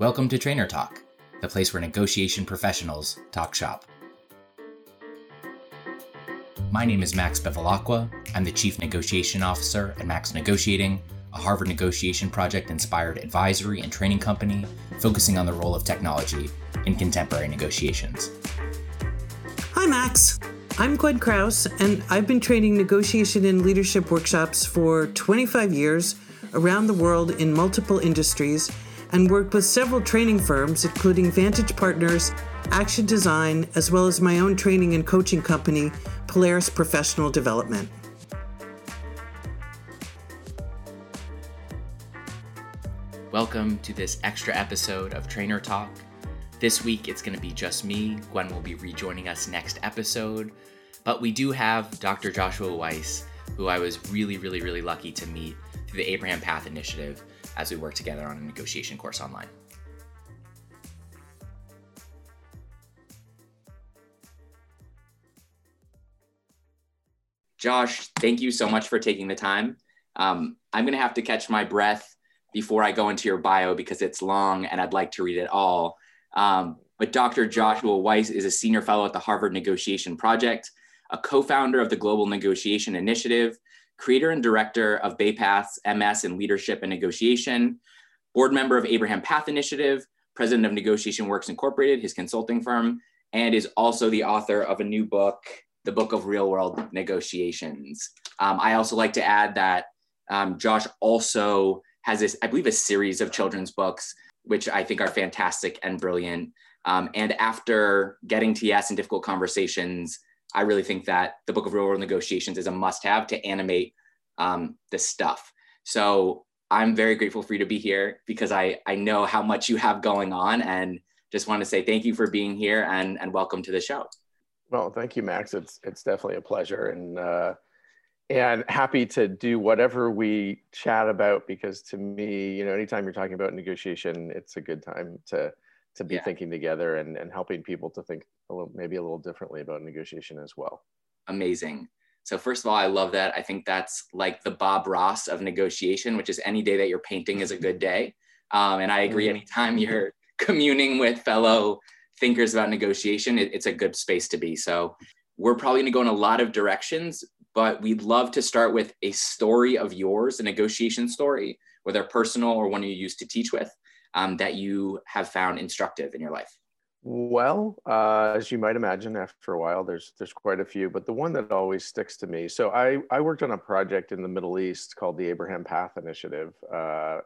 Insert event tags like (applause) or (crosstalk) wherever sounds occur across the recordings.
Welcome to Trainer Talk, the place where negotiation professionals talk shop. My name is Max Bevilacqua. I'm the Chief Negotiation Officer at Max Negotiating, a Harvard negotiation project inspired advisory and training company focusing on the role of technology in contemporary negotiations. Hi, Max. I'm Gwen Krause, and I've been training negotiation and leadership workshops for 25 years around the world in multiple industries and worked with several training firms, including Vantage Partners, Action Design, as well as my own training and coaching company, Polaris Professional Development. Welcome to this extra episode of Trainer Talk. This week it's going to be just me. Gwen will be rejoining us next episode. But we do have Dr. Joshua Weiss, who I was really, really, really lucky to meet through the Abraham Path Initiative as we work together on a negotiation course online. Josh, thank you so much for taking the time. Um, I'm going to have to catch my breath before I go into your bio because it's long and I'd like to read it all. Um, but Dr. Joshua Weiss is a senior fellow at the Harvard Negotiation Project, a co founder of the Global Negotiation Initiative, creator and director of Bay Path's MS in Leadership and Negotiation, board member of Abraham Path Initiative, president of Negotiation Works Incorporated, his consulting firm, and is also the author of a new book, The Book of Real World Negotiations. Um, I also like to add that um, Josh also has this, I believe, a series of children's books, which I think are fantastic and brilliant. Um, and after getting to yes and difficult conversations, I really think that the Book of Real World Negotiations is a must have to animate um, this stuff. So I'm very grateful for you to be here because I, I know how much you have going on and just want to say thank you for being here and, and welcome to the show. Well, thank you, Max. It's, it's definitely a pleasure and, uh, and happy to do whatever we chat about because to me, you know, anytime you're talking about negotiation, it's a good time to, to be yeah. thinking together and, and helping people to think a little, maybe a little differently about negotiation as well. Amazing. So first of all, I love that. I think that's like the Bob Ross of negotiation, which is any day that you're painting is a good day. Um, and I agree. Anytime you're (laughs) communing with fellow thinkers about negotiation, it, it's a good space to be. So we're probably going to go in a lot of directions, but we'd love to start with a story of yours, a negotiation story, whether personal or one you used to teach with, um, that you have found instructive in your life. Well, uh, as you might imagine, after a while, there's there's quite a few, but the one that always sticks to me. So I I worked on a project in the Middle East called the Abraham Path Initiative, uh,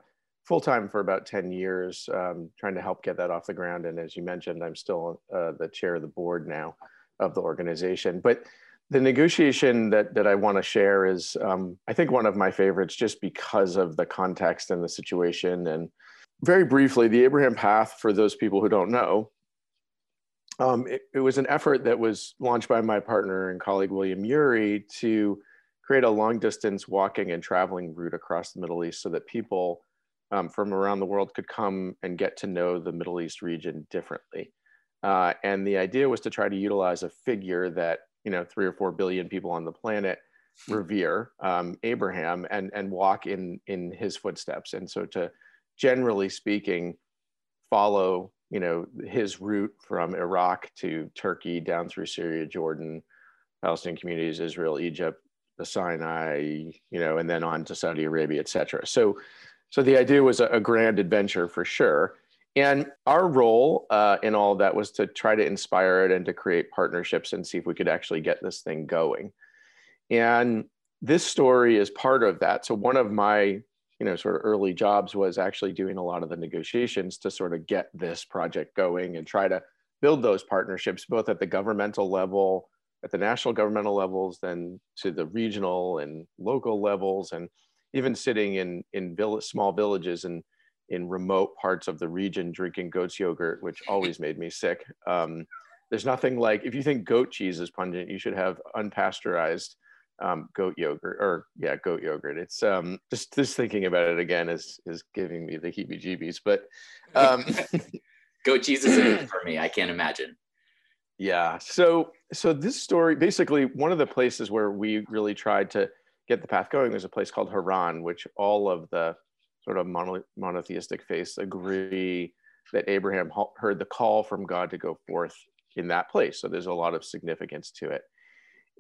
full time for about ten years, um, trying to help get that off the ground. And as you mentioned, I'm still uh, the chair of the board now of the organization. But the negotiation that that I want to share is, um, I think, one of my favorites, just because of the context and the situation. And very briefly, the Abraham Path, for those people who don't know um, it, it, was an effort that was launched by my partner and colleague William Ury to create a long distance walking and traveling route across the Middle East so that people um, from around the world could come and get to know the Middle East region differently. Uh, and the idea was to try to utilize a figure that you know three or four billion people on the planet revere, um, Abraham, and and walk in in his footsteps. And so to generally speaking, follow you know, his route from Iraq to Turkey down through Syria, Jordan, Palestinian communities, Israel, Egypt, the Sinai, you know, and then on to Saudi Arabia, et cetera. So, so the idea was a, a grand adventure for sure. And our role uh, in all that was to try to inspire it and to create partnerships and see if we could actually get this thing going. And this story is part of that. So one of my you know sort of early jobs was actually doing a lot of the negotiations to sort of get this project going and try to build those partnerships both at the governmental level at the national governmental levels then to the regional and local levels and even sitting in in village, small villages and in remote parts of the region drinking goat's yogurt which always made me sick. Um, there's nothing like if you think goat cheese is pungent you should have unpasteurized um, goat yogurt or yeah goat yogurt it's um, just just thinking about it again is is giving me the heebie jeebies but um, (laughs) goat cheese is for me i can't imagine yeah so so this story basically one of the places where we really tried to get the path going there's a place called haran which all of the sort of mono, monotheistic faiths agree that Abraham heard the call from God to go forth in that place. So there's a lot of significance to it.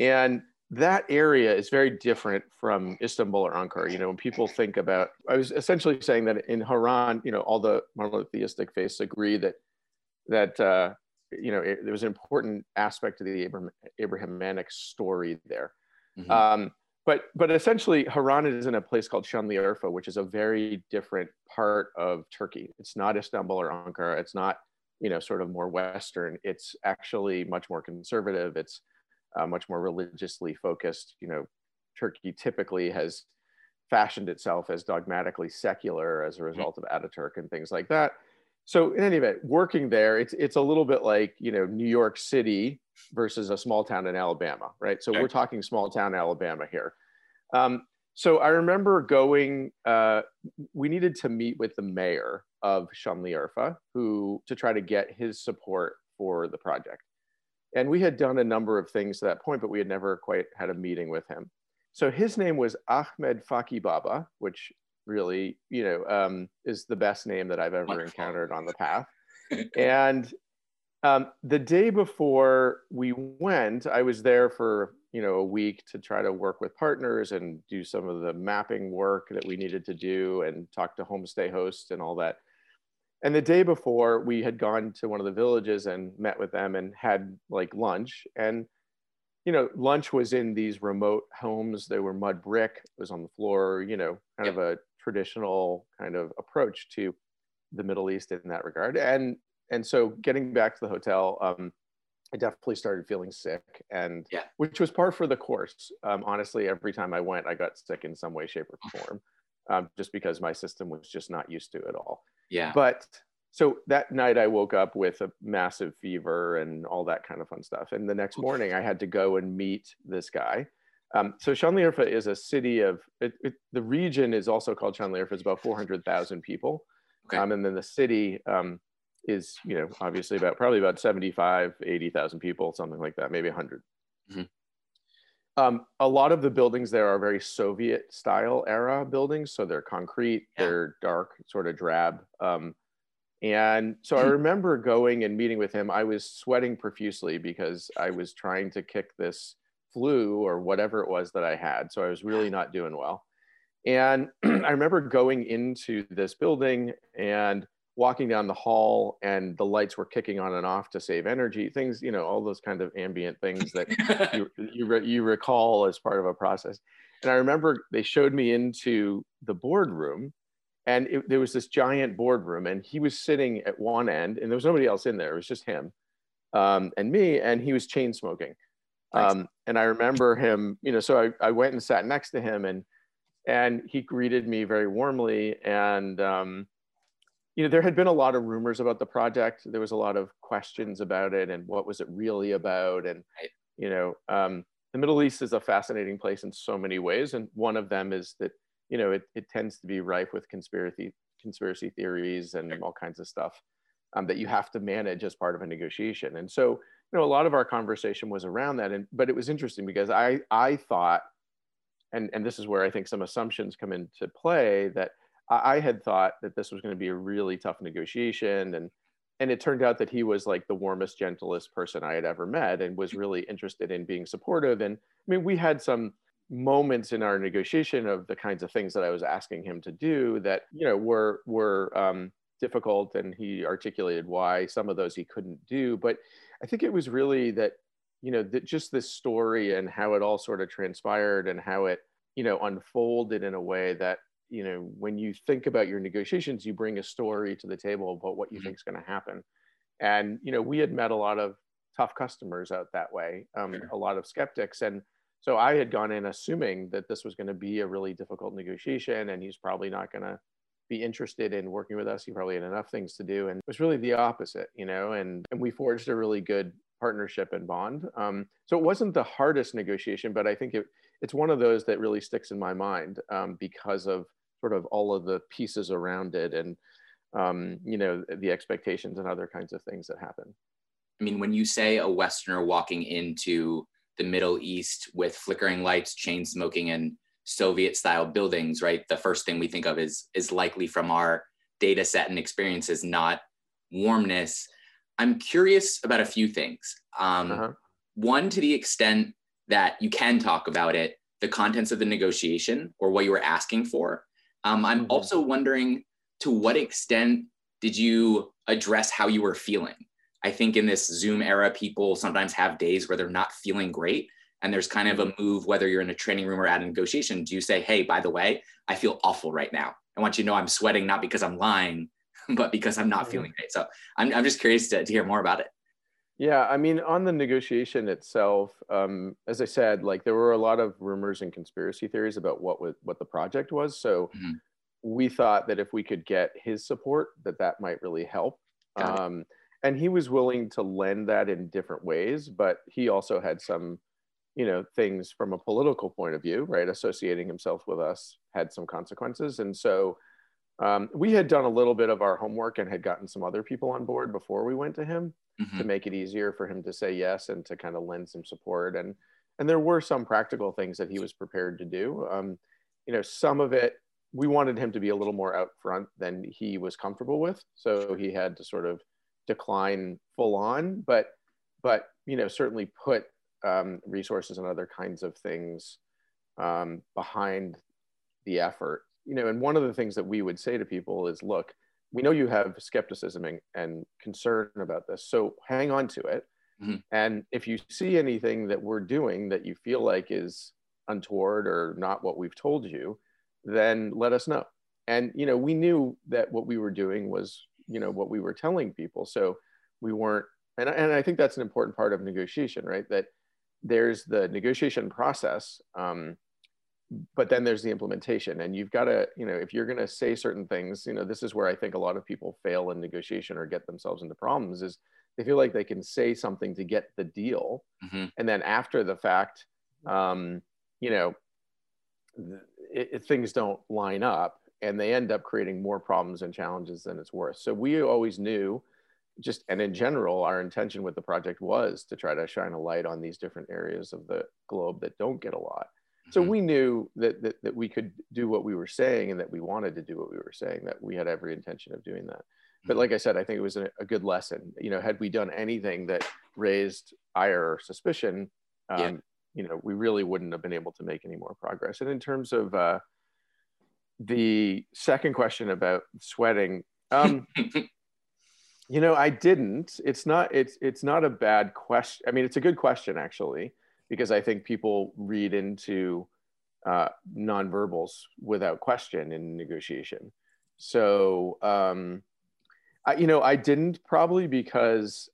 And that area is very different from Istanbul or Ankara. You know, when people think about, I was essentially saying that in Haran, you know, all the monotheistic faiths agree that that uh, you know it, there was an important aspect of the Abraham, Abrahamic story there. Mm-hmm. Um, but but essentially, Haran is in a place called Şanlıurfa, which is a very different part of Turkey. It's not Istanbul or Ankara. It's not you know sort of more Western. It's actually much more conservative. It's uh, much more religiously focused. You know, Turkey typically has fashioned itself as dogmatically secular as a mm-hmm. result of Ataturk and things like that. So in any event, working there, it's it's a little bit like you know New York City versus a small town in Alabama, right? So okay. we're talking small town Alabama here. Um, so I remember going. Uh, we needed to meet with the mayor of Şanlıurfa, who to try to get his support for the project and we had done a number of things to that point, but we had never quite had a meeting with him. So his name was Ahmed Faki Baba, which really, you know, um, is the best name that I've ever encountered on the path. (laughs) and um, the day before we went, I was there for you know a week to try to work with partners and do some of the mapping work that we needed to do and talk to homestay hosts and all that and the day before we had gone to one of the villages and met with them and had like lunch. And you know lunch was in these remote homes. They were mud brick. It was on the floor you know kind yeah. of a traditional kind of approach to the middle east in that regard. And and so getting back to the hotel um, i definitely started feeling sick and yeah. which was par for the course. Um, honestly every time i went i got sick in some way shape or form um, just because my system was just not used to it all yeah. But so that night I woke up with a massive fever and all that kind of fun stuff. And the next morning I had to go and meet this guy. Um, so Şanlıurfa is a city of, it, it, the region is also called Şanlıurfa. It's about 400,000 people. Okay. Um, and then the city um, is, you know, obviously about probably about 75, 80,000 people, something like that, maybe 100. Mm-hmm. Um, a lot of the buildings there are very Soviet style era buildings. So they're concrete, yeah. they're dark, sort of drab. Um, and so I hmm. remember going and meeting with him. I was sweating profusely because I was trying to kick this flu or whatever it was that I had. So I was really not doing well. And (clears throat) I remember going into this building and walking down the hall and the lights were kicking on and off to save energy things you know all those kind of ambient things that (laughs) you, you, re- you recall as part of a process. And i remember they showed me into the boardroom and it, there was this giant boardroom and he was sitting at one end and there was nobody else in there it was just him um, and me and he was chain smoking. Um, and i remember him you know so I, I went and sat next to him and and he greeted me very warmly and um, you know, there had been a lot of rumors about the project. There was a lot of questions about it and what was it really about. And, you know, um, the Middle East is a fascinating place in so many ways. And one of them is that, you know, it, it tends to be rife with conspiracy, conspiracy theories and all kinds of stuff um, that you have to manage as part of a negotiation. And so, you know, a lot of our conversation was around that. And, but it was interesting because I, I thought, and, and this is where I think some assumptions come into play that I had thought that this was going to be a really tough negotiation, and and it turned out that he was like the warmest, gentlest person I had ever met, and was really interested in being supportive. And I mean, we had some moments in our negotiation of the kinds of things that I was asking him to do that you know were were um, difficult, and he articulated why some of those he couldn't do. But I think it was really that you know that just this story and how it all sort of transpired and how it you know unfolded in a way that you know when you think about your negotiations you bring a story to the table about what you mm-hmm. think is going to happen. And you know we had met a lot of tough customers out that way um, sure. a lot of skeptics. And so i had gone in assuming that this was going to be a really difficult negotiation and he's probably not going to be interested in working with us. He probably had enough things to do. And it was really the opposite you know and and we forged a really good partnership and bond. Um, so it wasn't the hardest negotiation but i think it, it's one of those that really sticks in my mind um, because of sort of all of the pieces around it and um, you know the expectations and other kinds of things that happen i mean when you say a westerner walking into the middle east with flickering lights chain smoking and soviet style buildings right the first thing we think of is is likely from our data set and experiences not warmness. I'm curious about a few things. Um, uh-huh. One, to the extent that you can talk about it, the contents of the negotiation or what you were asking for. Um, I'm mm-hmm. also wondering to what extent did you address how you were feeling? I think in this Zoom era, people sometimes have days where they're not feeling great. And there's kind of a mm-hmm. move, whether you're in a training room or at a negotiation, do you say, hey, by the way, I feel awful right now. I want you to know I'm sweating, not because I'm lying, (laughs) but because I'm not mm-hmm. feeling great. So I'm, I'm just curious to, to hear more about it. Yeah, I mean, on the negotiation itself, um, as I said, like there were a lot of rumors and conspiracy theories about what was, what the project was. So mm-hmm. we thought that if we could get his support, that that might really help. Um, and he was willing to lend that in different ways, but he also had some, you know, things from a political point of view, right? Associating himself with us had some consequences, and so um, we had done a little bit of our homework and had gotten some other people on board before we went to him mm-hmm. to make it easier for him to say yes and to kind of lend some support. And and there were some practical things that he was prepared to do. Um, you know some of it we wanted him to be a little more out front than he was comfortable with. So he had to sort of decline full on but but you know certainly put um, resources and other kinds of things um, behind the effort you know, and one of the things that we would say to people is, look, we know you have skepticism and, and concern about this, so hang on to it. Mm-hmm. And if you see anything that we're doing that you feel like is untoward or not what we've told you, then let us know. And you know, we knew that what we were doing was, you know, what we were telling people. So we weren't, and, and I think that's an important part of negotiation, right? That there's the negotiation process. Um, but then there's the implementation and you've got to you know if you're going to say certain things you know this is where i think a lot of people fail in negotiation or get themselves into problems is they feel like they can say something to get the deal mm-hmm. and then after the fact um, you know it, it, things don't line up and they end up creating more problems and challenges than it's worth so we always knew just and in general our intention with the project was to try to shine a light on these different areas of the globe that don't get a lot so mm-hmm. we knew that, that, that we could do what we were saying and that we wanted to do what we were saying that we had every intention of doing that but mm-hmm. like i said i think it was a, a good lesson you know had we done anything that raised ire or suspicion um, yeah. you know we really wouldn't have been able to make any more progress and in terms of uh, the second question about sweating um, (laughs) you know i didn't it's not it's it's not a bad question i mean it's a good question actually because I think people read into uh, nonverbals without question in negotiation. So, um, I, you know, I didn't probably because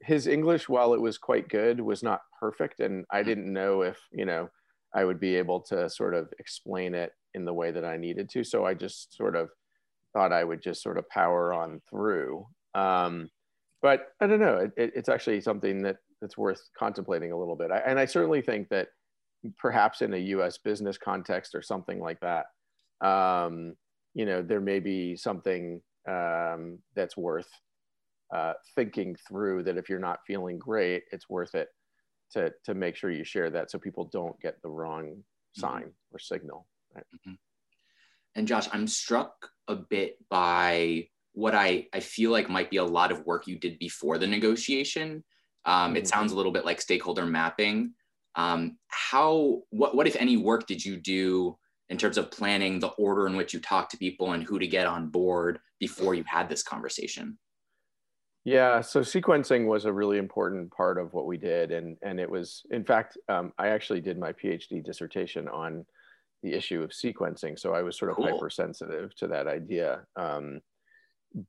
his English, while it was quite good, was not perfect, and I didn't know if you know I would be able to sort of explain it in the way that I needed to. So I just sort of thought I would just sort of power on through. Um, but I don't know. It, it, it's actually something that that's worth contemplating a little bit. I, and I certainly think that perhaps in a U.S. business context or something like that, um, you know, there may be something um, that's worth uh, thinking through. That if you're not feeling great, it's worth it to to make sure you share that so people don't get the wrong mm-hmm. sign mm-hmm. or signal. Right? Mm-hmm. And Josh, I'm struck a bit by what I, I feel like might be a lot of work you did before the negotiation um, it mm-hmm. sounds a little bit like stakeholder mapping. Um, how, what, what, if any, work did you do in terms of planning the order in which you talk to people and who to get on board before you had this conversation? Yeah, so sequencing was a really important part of what we did, and and it was, in fact, um, I actually did my PhD dissertation on the issue of sequencing, so I was sort of cool. hypersensitive to that idea. Um,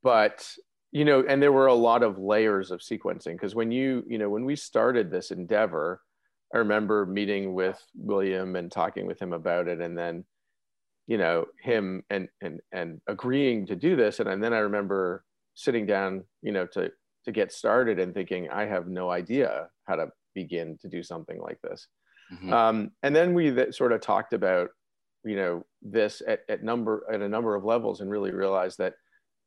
but you know and there were a lot of layers of sequencing because when you you know when we started this endeavor i remember meeting with william and talking with him about it and then you know him and and and agreeing to do this and, and then i remember sitting down you know to to get started and thinking i have no idea how to begin to do something like this mm-hmm. um, and then we sort of talked about you know this at, at number at a number of levels and really realized that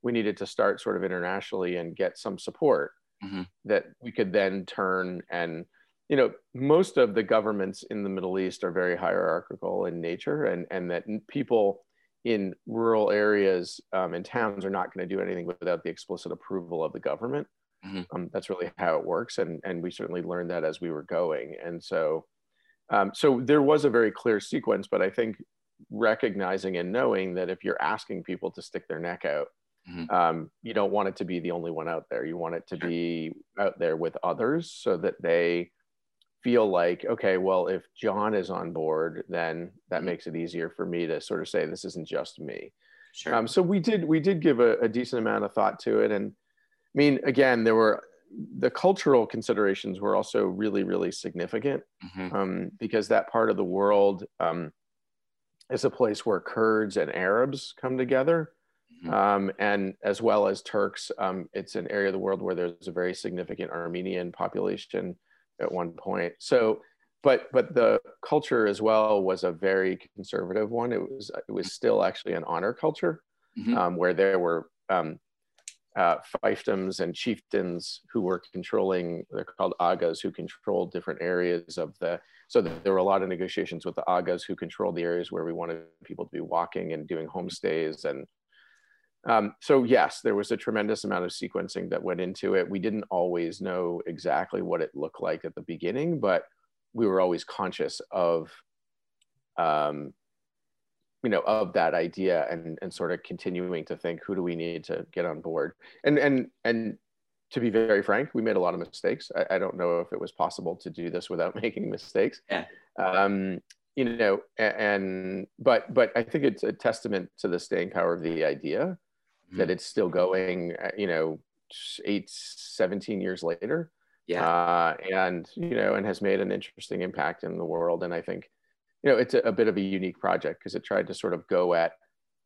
we needed to start sort of internationally and get some support mm-hmm. that we could then turn and you know most of the governments in the middle east are very hierarchical in nature and and that people in rural areas um, and towns are not going to do anything without the explicit approval of the government. Mm-hmm. Um, that's really how it works, and and we certainly learned that as we were going. And so, um, so there was a very clear sequence, but I think recognizing and knowing that if you're asking people to stick their neck out, mm-hmm. um, you don't want it to be the only one out there. You want it to be out there with others so that they feel like, okay, well, if John is on board, then that mm-hmm. makes it easier for me to sort of say this isn't just me. Sure. Um, so we did we did give a, a decent amount of thought to it, and I mean, again, there were the cultural considerations were also really really significant mm-hmm. um, because that part of the world um, is a place where Kurds and Arabs come together. Mm-hmm. Um, and as well as Turks, um, it's an area of the world where there's a very significant Armenian population at one point. So, but but the culture as well was a very conservative one. It was it was still actually an honor culture, mm-hmm. um, where there were um, uh, fiefdoms and chieftains who were controlling. They're called agas, who controlled different areas of the. So there were a lot of negotiations with the agas who controlled the areas where we wanted people to be walking and doing homestays and um, so yes, there was a tremendous amount of sequencing that went into it. We didn't always know exactly what it looked like at the beginning, but we were always conscious of, um, you know, of that idea and and sort of continuing to think, who do we need to get on board? And and and to be very frank, we made a lot of mistakes. I, I don't know if it was possible to do this without (laughs) making mistakes. Yeah. Um, you know, and but but I think it's a testament to the staying power of the idea mm-hmm. that it's still going, uh, you know, eight, 17 years later. Yeah. Uh, and, you know, and has made an interesting impact in the world. And I think, you know, it's a, a bit of a unique project because it tried to sort of go at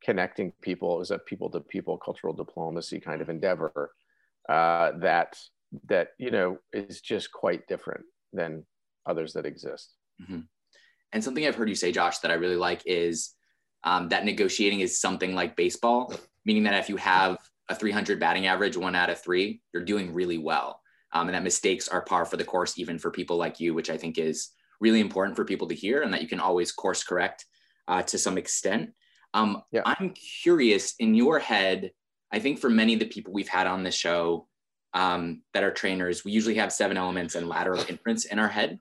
connecting people. Was a people to people cultural diplomacy kind of endeavor uh, that, that, you know, is just quite different than others that exist. Mm-hmm. And something I've heard you say, Josh, that I really like is um, that negotiating is something like baseball meaning that if you have a 300 batting average, one out of three, you're doing really well. Um, and that mistakes are par for the course, even for people like you, which I think is really important for people to hear, and that you can always course correct uh, to some extent. Um, yeah. I'm curious in your head, I think for many of the people we've had on the show um, that are trainers, we usually have seven elements and ladder of (laughs) inference in our head.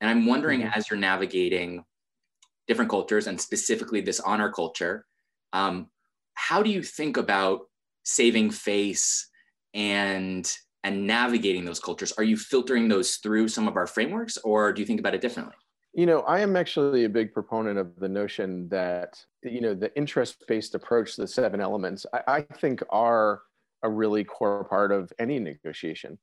And I'm wondering mm-hmm. as you're navigating different cultures and specifically this honor culture, um, how do you think about saving face and and navigating those cultures? Are you filtering those through some of our frameworks or do you think about it differently? You know i am actually a big proponent of the notion that you know the interest-based approach the seven elements i, I think are a really core part of any negotiation.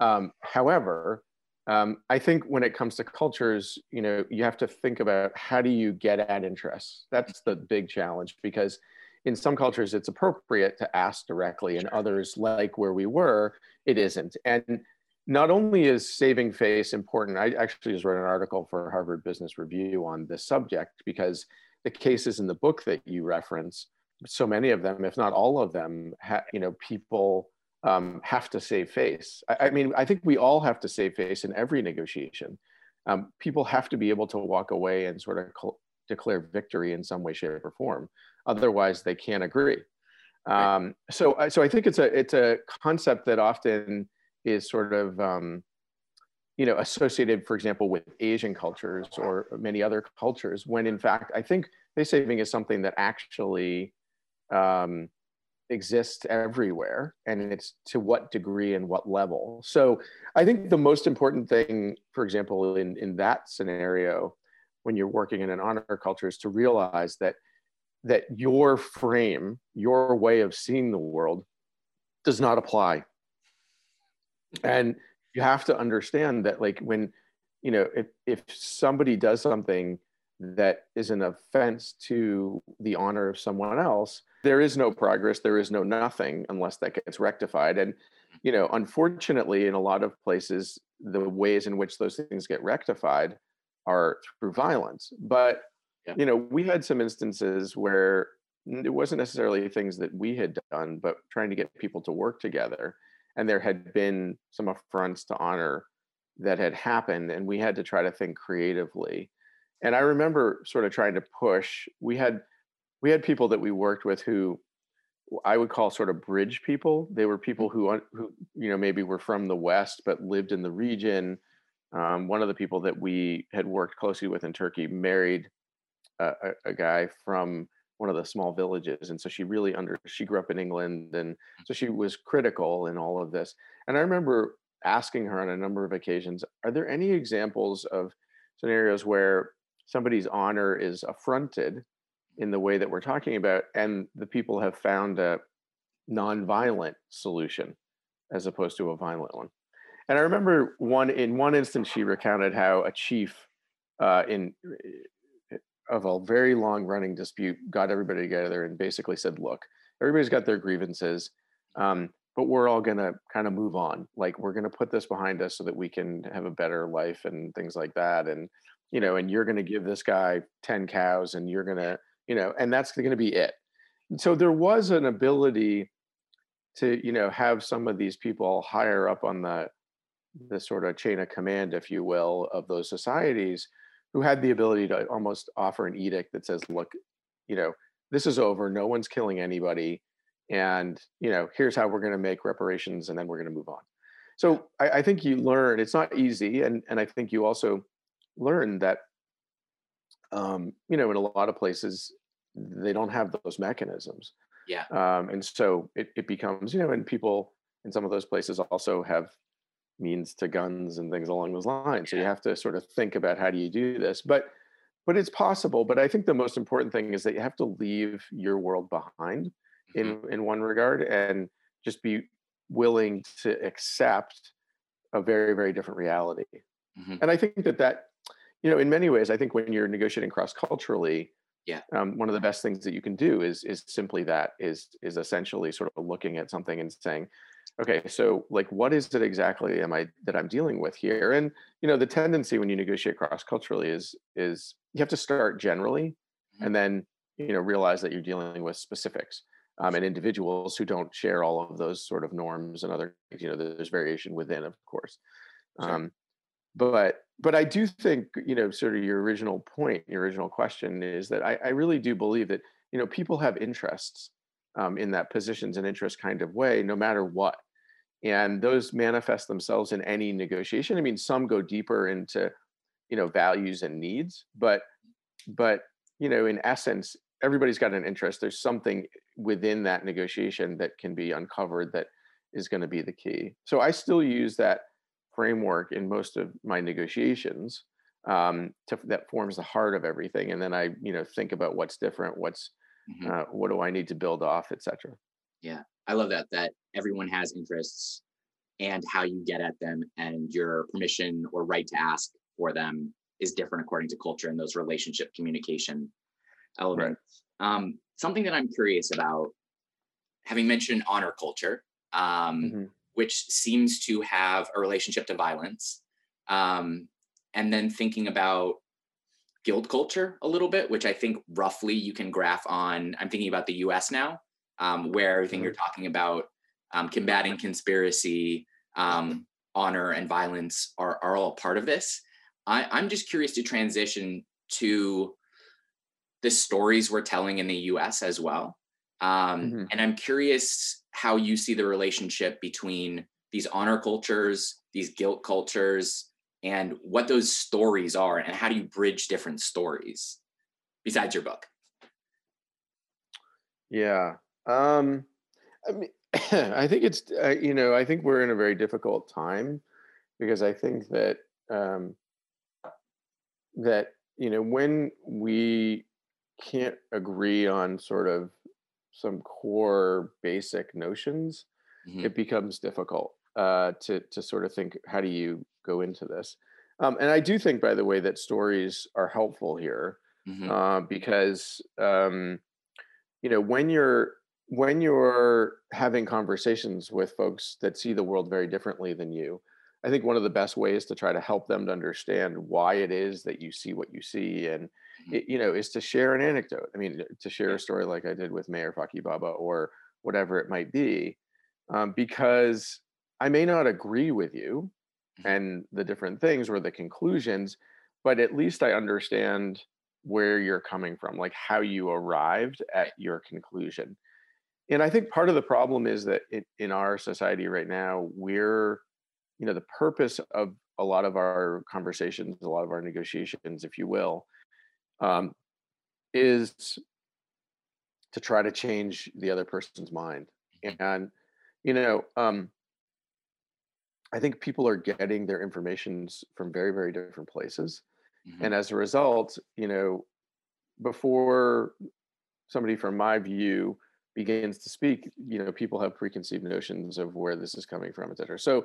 Um, however um, i think when it comes to cultures you know you have to think about how do you get at interests? That's the big challenge because in some cultures it's appropriate to ask directly and others like where we were it isn't. And not only is saving face important i actually just wrote an article for harvard business review on this subject because the cases in the book that you reference so many of them if not all of them ha- you know people um, have to save face I, I, mean i think we all have to save face in every negotiation um, people have to be able to walk away and sort of declare victory in some way shape or form Otherwise, they can't agree. Um, so, so I think it's a it's a concept that often is sort of um, you know associated, for example, with Asian cultures or many other cultures. When in fact, I think face saving is something that actually um, exists everywhere, and it's to what degree and what level. So, I think the most important thing, for example, in in that scenario, when you're working in an honor culture, is to realize that that your frame, your way of seeing the world does not apply. And you have to understand that, like, when, you know, if, if somebody does something that is an offense to the honor of someone else, there is no progress, there is no nothing unless that gets rectified. And, you know, unfortunately, in a lot of places, the ways in which those things get rectified are through violence. But yeah. you know we had some instances where it wasn't necessarily things that we had done but trying to get people to work together and there had been some affronts to honor that had happened and we had to try to think creatively and i remember sort of trying to push we had we had people that we worked with who I would call sort of bridge people. They were people who who you know maybe were from the west but lived in the region. Um, one of the people that we had worked closely with in Turkey married a, a, a guy from one of the small villages and so she really under she grew up in england and so she was critical in all of this and i remember asking her on a number of occasions are there any examples of scenarios where somebody's honor is affronted in the way that we're talking about and the people have found a nonviolent solution as opposed to a violent one and i remember one in one instance she recounted how a chief uh, in of a very long running dispute got everybody together and basically said, look, everybody's got their grievances, um, but we're all going to kind of move on. Like we're going to put this behind us so that we can have a better life and things like that. And, you know, and you're going to give this guy 10 cows and you're going to, you know, and that's going to be it. And so there was an ability to, you know, have some of these people higher up on the, the sort of chain of command, if you will, of those societies who had the ability to almost offer an edict that says, look, you know, this is over. No one's killing anybody. And, you know, here's how we're going to make reparations and then we're going to move on. So I, I, think you learn, it's not easy. And, and I think you also learn that, um, you know, in a lot of places, they don't have those mechanisms. Yeah. Um, and so it, it becomes, you know, and people in some of those places also have means to guns and things along those lines. So you have to sort of think about how do you do this. But but it's possible. But I think the most important thing is that you have to leave your world behind in mm-hmm. in one regard and just be willing to accept a very very different reality. Mm-hmm. And I think that that you know in many ways I think when you're negotiating cross culturally yeah um, one of the best things that you can do is is simply that is is essentially sort of looking at something and saying okay so like what is it exactly am i that i'm dealing with here and you know the tendency when you negotiate cross culturally is is you have to start generally mm-hmm. and then you know realize that you're dealing with specifics um, and individuals who don't share all of those sort of norms and other you know there's variation within of course sure. um, but but i do think you know sort of your original point your original question is that i, I really do believe that you know people have interests um, in that positions and interest kind of way no matter what. And those manifest themselves in any negotiation. I mean some go deeper into you know values and needs but but you know in essence everybody's got an interest. There's something within that negotiation that can be uncovered that is going to be the key. So i still use that framework in most of my negotiations um, to, that forms the heart of everything and then i you know think about what's different what's mm-hmm. uh, what do i need to build off etc yeah I love that that everyone has interests and how you get at them and your permission or right to ask for them is different according to culture and those relationship communication elements. Right. Um, something that I'm curious about, having mentioned honor culture, um, mm-hmm. Which seems to have a relationship to violence, um, and then thinking about guilt culture a little bit, which I think roughly you can graph on. I'm thinking about the U.S. now, um, where everything you're mm-hmm. talking about, um, combating conspiracy, um, honor, and violence are, are all part of this. I, I'm just curious to transition to the stories we're telling in the US as well. Um, mm-hmm. And I'm curious how you see the relationship between these honor cultures, these guilt cultures, and what those stories are, and how do you bridge different stories besides your book? Yeah, um, I mean, (coughs) I think it's uh, you know I think we're in a very difficult time because I think that um, that you know when we can't agree on sort of some core basic notions, mm-hmm. it becomes difficult uh, to to sort of think how do you go into this. Um, and I do think, by the way, that stories are helpful here mm-hmm. uh, because um, you know when you're when you're having conversations with folks that see the world very differently than you, I think one of the best ways to try to help them to understand why it is that you see what you see, and. It, you know, is to share an anecdote. I mean, to share a story like I did with Mayor Faki Baba or whatever it might be, um, because I may not agree with you mm-hmm. and the different things or the conclusions, but at least I understand where you're coming from, like how you arrived at your conclusion. And I think part of the problem is that it, in our society right now, we're, you know, the purpose of a lot of our conversations, a lot of our negotiations, if you will, um, is to try to change the other person's mind. Mm-hmm. And, you know, um, I think people are getting their information from very, very different places. Mm-hmm. And as a result, you know, before somebody from my view begins to speak, you know, people have preconceived notions of where this is coming from, et cetera. So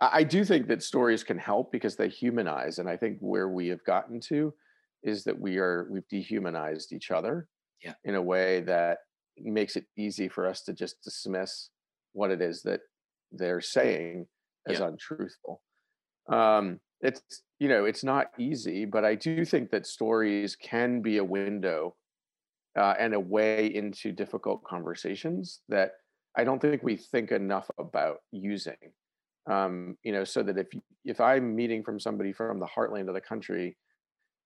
I do think that stories can help because they humanize. And I think where we have gotten to is that we are we've dehumanized each other yeah. in a way that makes it easy for us to just dismiss what it is that they're saying as yeah. untruthful. Um, it's you know it's not easy, but I do think that stories can be a window uh, and a way into difficult conversations that I don't think we think enough about using. Um, you know, so that if if I'm meeting from somebody from the heartland of the country,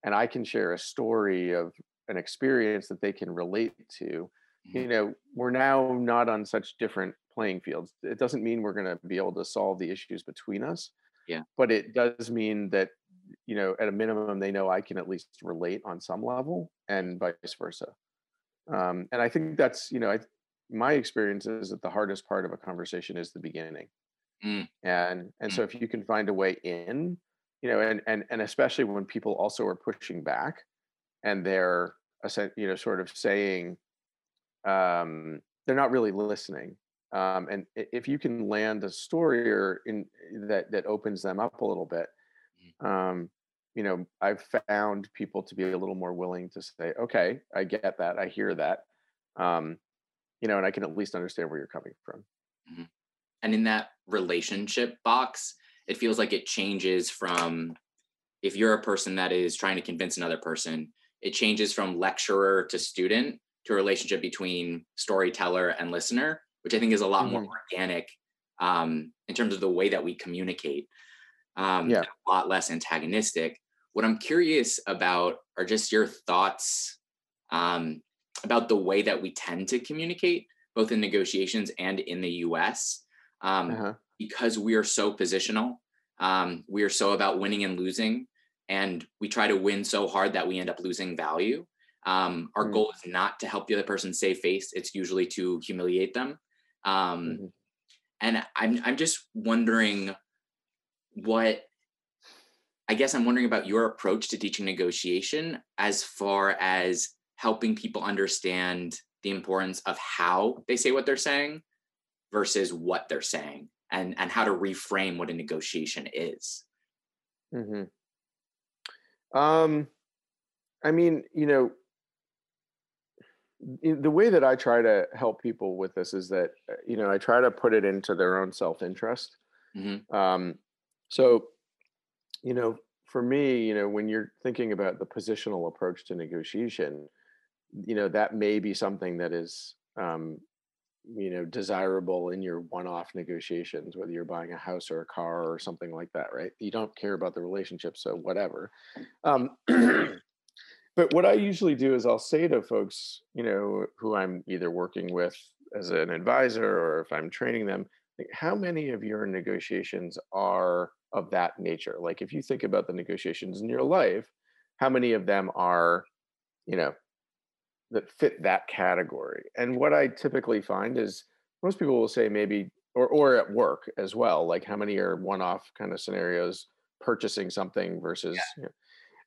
and I can share a story of an experience that they can relate to, you mm-hmm. know, we're now not on such different playing fields. It doesn't mean we're going to be able to solve the issues between us. Yeah. But it does mean that, you know, at a minimum, they know I can at least relate on some level and vice versa. Um, and I think that's, you know, I, my experience is that the hardest part of a conversation is the beginning. Mm. And, and mm. so if you can find a way in, you know, and, and, and especially when people also are pushing back and they're, you know, sort of saying, um, they're not really listening um, and if you can land a story or in that that opens them up a little bit mm. um, you know i've found people to be a little more willing to say okay i get that i hear that um, you know and i can at least understand where you're coming from mm-hmm. and in that relationship box it feels like it changes from if you're a person that is trying to convince another person it changes from lecturer to student to a relationship between storyteller and listener which I think is a lot mm-hmm. more organic um, in terms of the way that we communicate. Um, yeah. A lot less antagonistic. What I'm curious about are just your thoughts um, about the way that we tend to communicate, both in negotiations and in the US, um, uh-huh. Because we are so positional. Um, we are so about winning and losing, and we try to win so hard that we end up losing value. Um, our mm. goal is not to help the other person save face; it's usually to humiliate them. Um, mm-hmm. And I'm I'm just wondering what I guess I'm wondering about your approach to teaching negotiation as far as helping people understand the importance of how they say what they're saying versus what they're saying and and how to reframe what a negotiation is. Mm-hmm. Um, I mean, you know, the way that I try to help people with this is that uh, you know I try to put it into their own self interest. Mm-hmm. Um, so, you know, for me, you know, when you're thinking about the positional approach to negotiation, you know that may be something that is um, you know desirable in your one-off negotiations whether you're buying a house or a car or something like that right you don't care about the relationship so whatever um, (clears throat) but what I usually do is I'll say to folks, you know, who I'm either working with as an advisor or if I'm training them, like, how many of your negotiations are of that nature? Like, if you think about the negotiations in your life, how many of them are, you know, that fit that category? And what I typically find is most people will say maybe, or or at work as well, like how many are one-off kind of scenarios, purchasing something versus. Yeah. You know,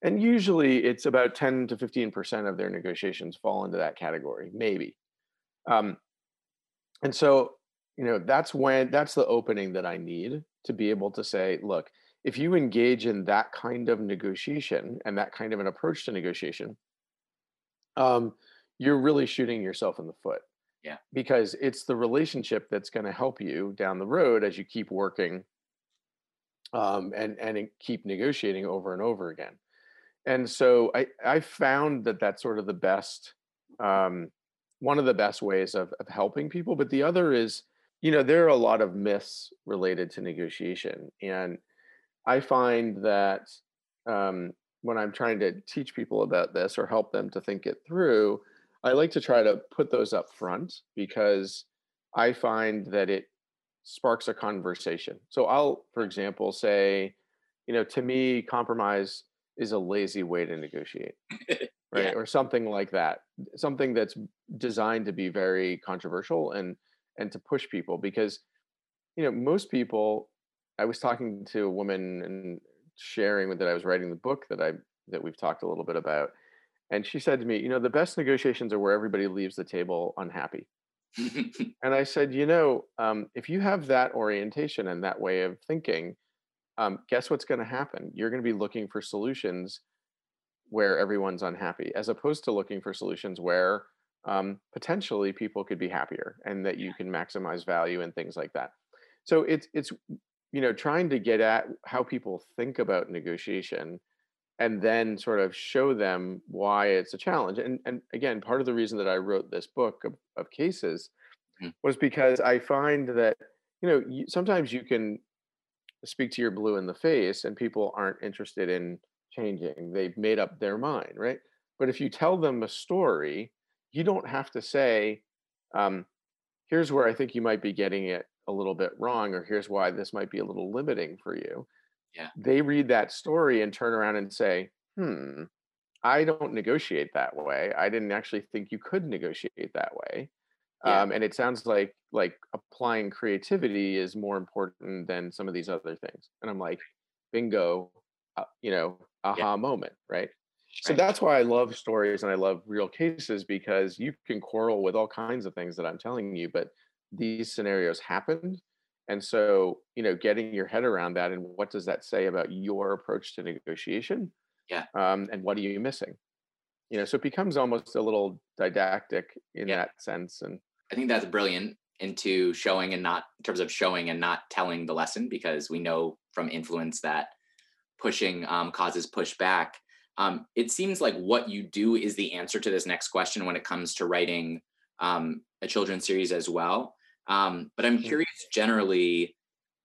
and usually it's about 10 to 15% of their negotiations fall into that category maybe um, and so you know that's when that's the opening that i need to be able to say look if you engage in that kind of negotiation and that kind of an approach to negotiation um, you're really shooting yourself in the foot yeah because it's the relationship that's going to help you down the road as you keep working um, and and keep negotiating over and over again and so I I found that that's sort of the best um, one of the best ways of of helping people. But the other is, you know, there are a lot of myths related to negotiation, and I find that um, when I'm trying to teach people about this or help them to think it through, I like to try to put those up front because I find that it sparks a conversation. So I'll, for example, say, you know, to me, compromise is a lazy way to negotiate, (laughs) right? Yeah. Or something like that. Something that's designed to be very controversial and and to push people because, you know, most people. I was talking to a woman and sharing that I was writing the book that I that we've talked a little bit about, and she said to me, you know, the best negotiations are where everybody leaves the table unhappy. (laughs) and I said, you know, um, if you have that orientation and that way of thinking, um, guess what's going to happen? You're going to be looking for solutions where everyone's unhappy, as opposed to looking for solutions where um, potentially people could be happier and that you can maximize value and things like that. So it's it's you know trying to get at how people think about negotiation and then sort of show them why it's a challenge. And and again, part of the reason that I wrote this book of, of cases mm-hmm. was because I find that you know you, sometimes you can speak to your blue in the face and people aren't interested in changing. They've made up their mind, right? But if you tell them a story, you don't have to say, um, "Here's where I think you might be getting it a little bit wrong," or "Here's why this might be a little limiting for you." Yeah. they read that story and turn around and say, hmm, I don't negotiate that way. I didn't actually think you could negotiate that way. Yeah. Um, and it sounds like like applying creativity is more important than some of these other things. And I'm like, bingo, uh, you know, aha yeah. moment, right? So right. that's why I love stories and I love real cases because you can quarrel with all kinds of things that I'm telling you, but these scenarios happened and so, you know, getting your head around that and what does that say about your approach to negotiation? Yeah. Um, and what are you missing? You know, so it becomes almost a little didactic in yeah. that sense. And I think that's brilliant into showing and not in terms of showing and not telling the lesson because we know from influence that pushing um, causes pushback. Um, it seems like what you do is the answer to this next question when it comes to writing um, a children's series as well. Um, but I'm mm. curious generally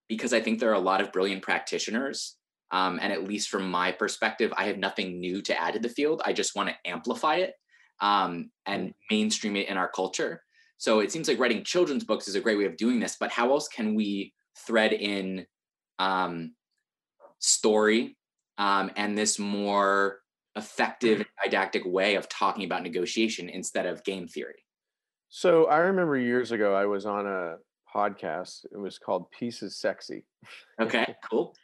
because I think there are a lot of brilliant practitioners. Um, and at least from my perspective, I have nothing new to add to the field. I just want to amplify it um, and mm. mainstream it in our culture. So it seems like writing children's books is a great way of doing this. But how else can we thread in um, story um, and this more effective didactic way of talking about negotiation instead of game theory? So I remember years ago I was on a podcast. It was called Peace Is Sexy. Okay, (laughs) cool.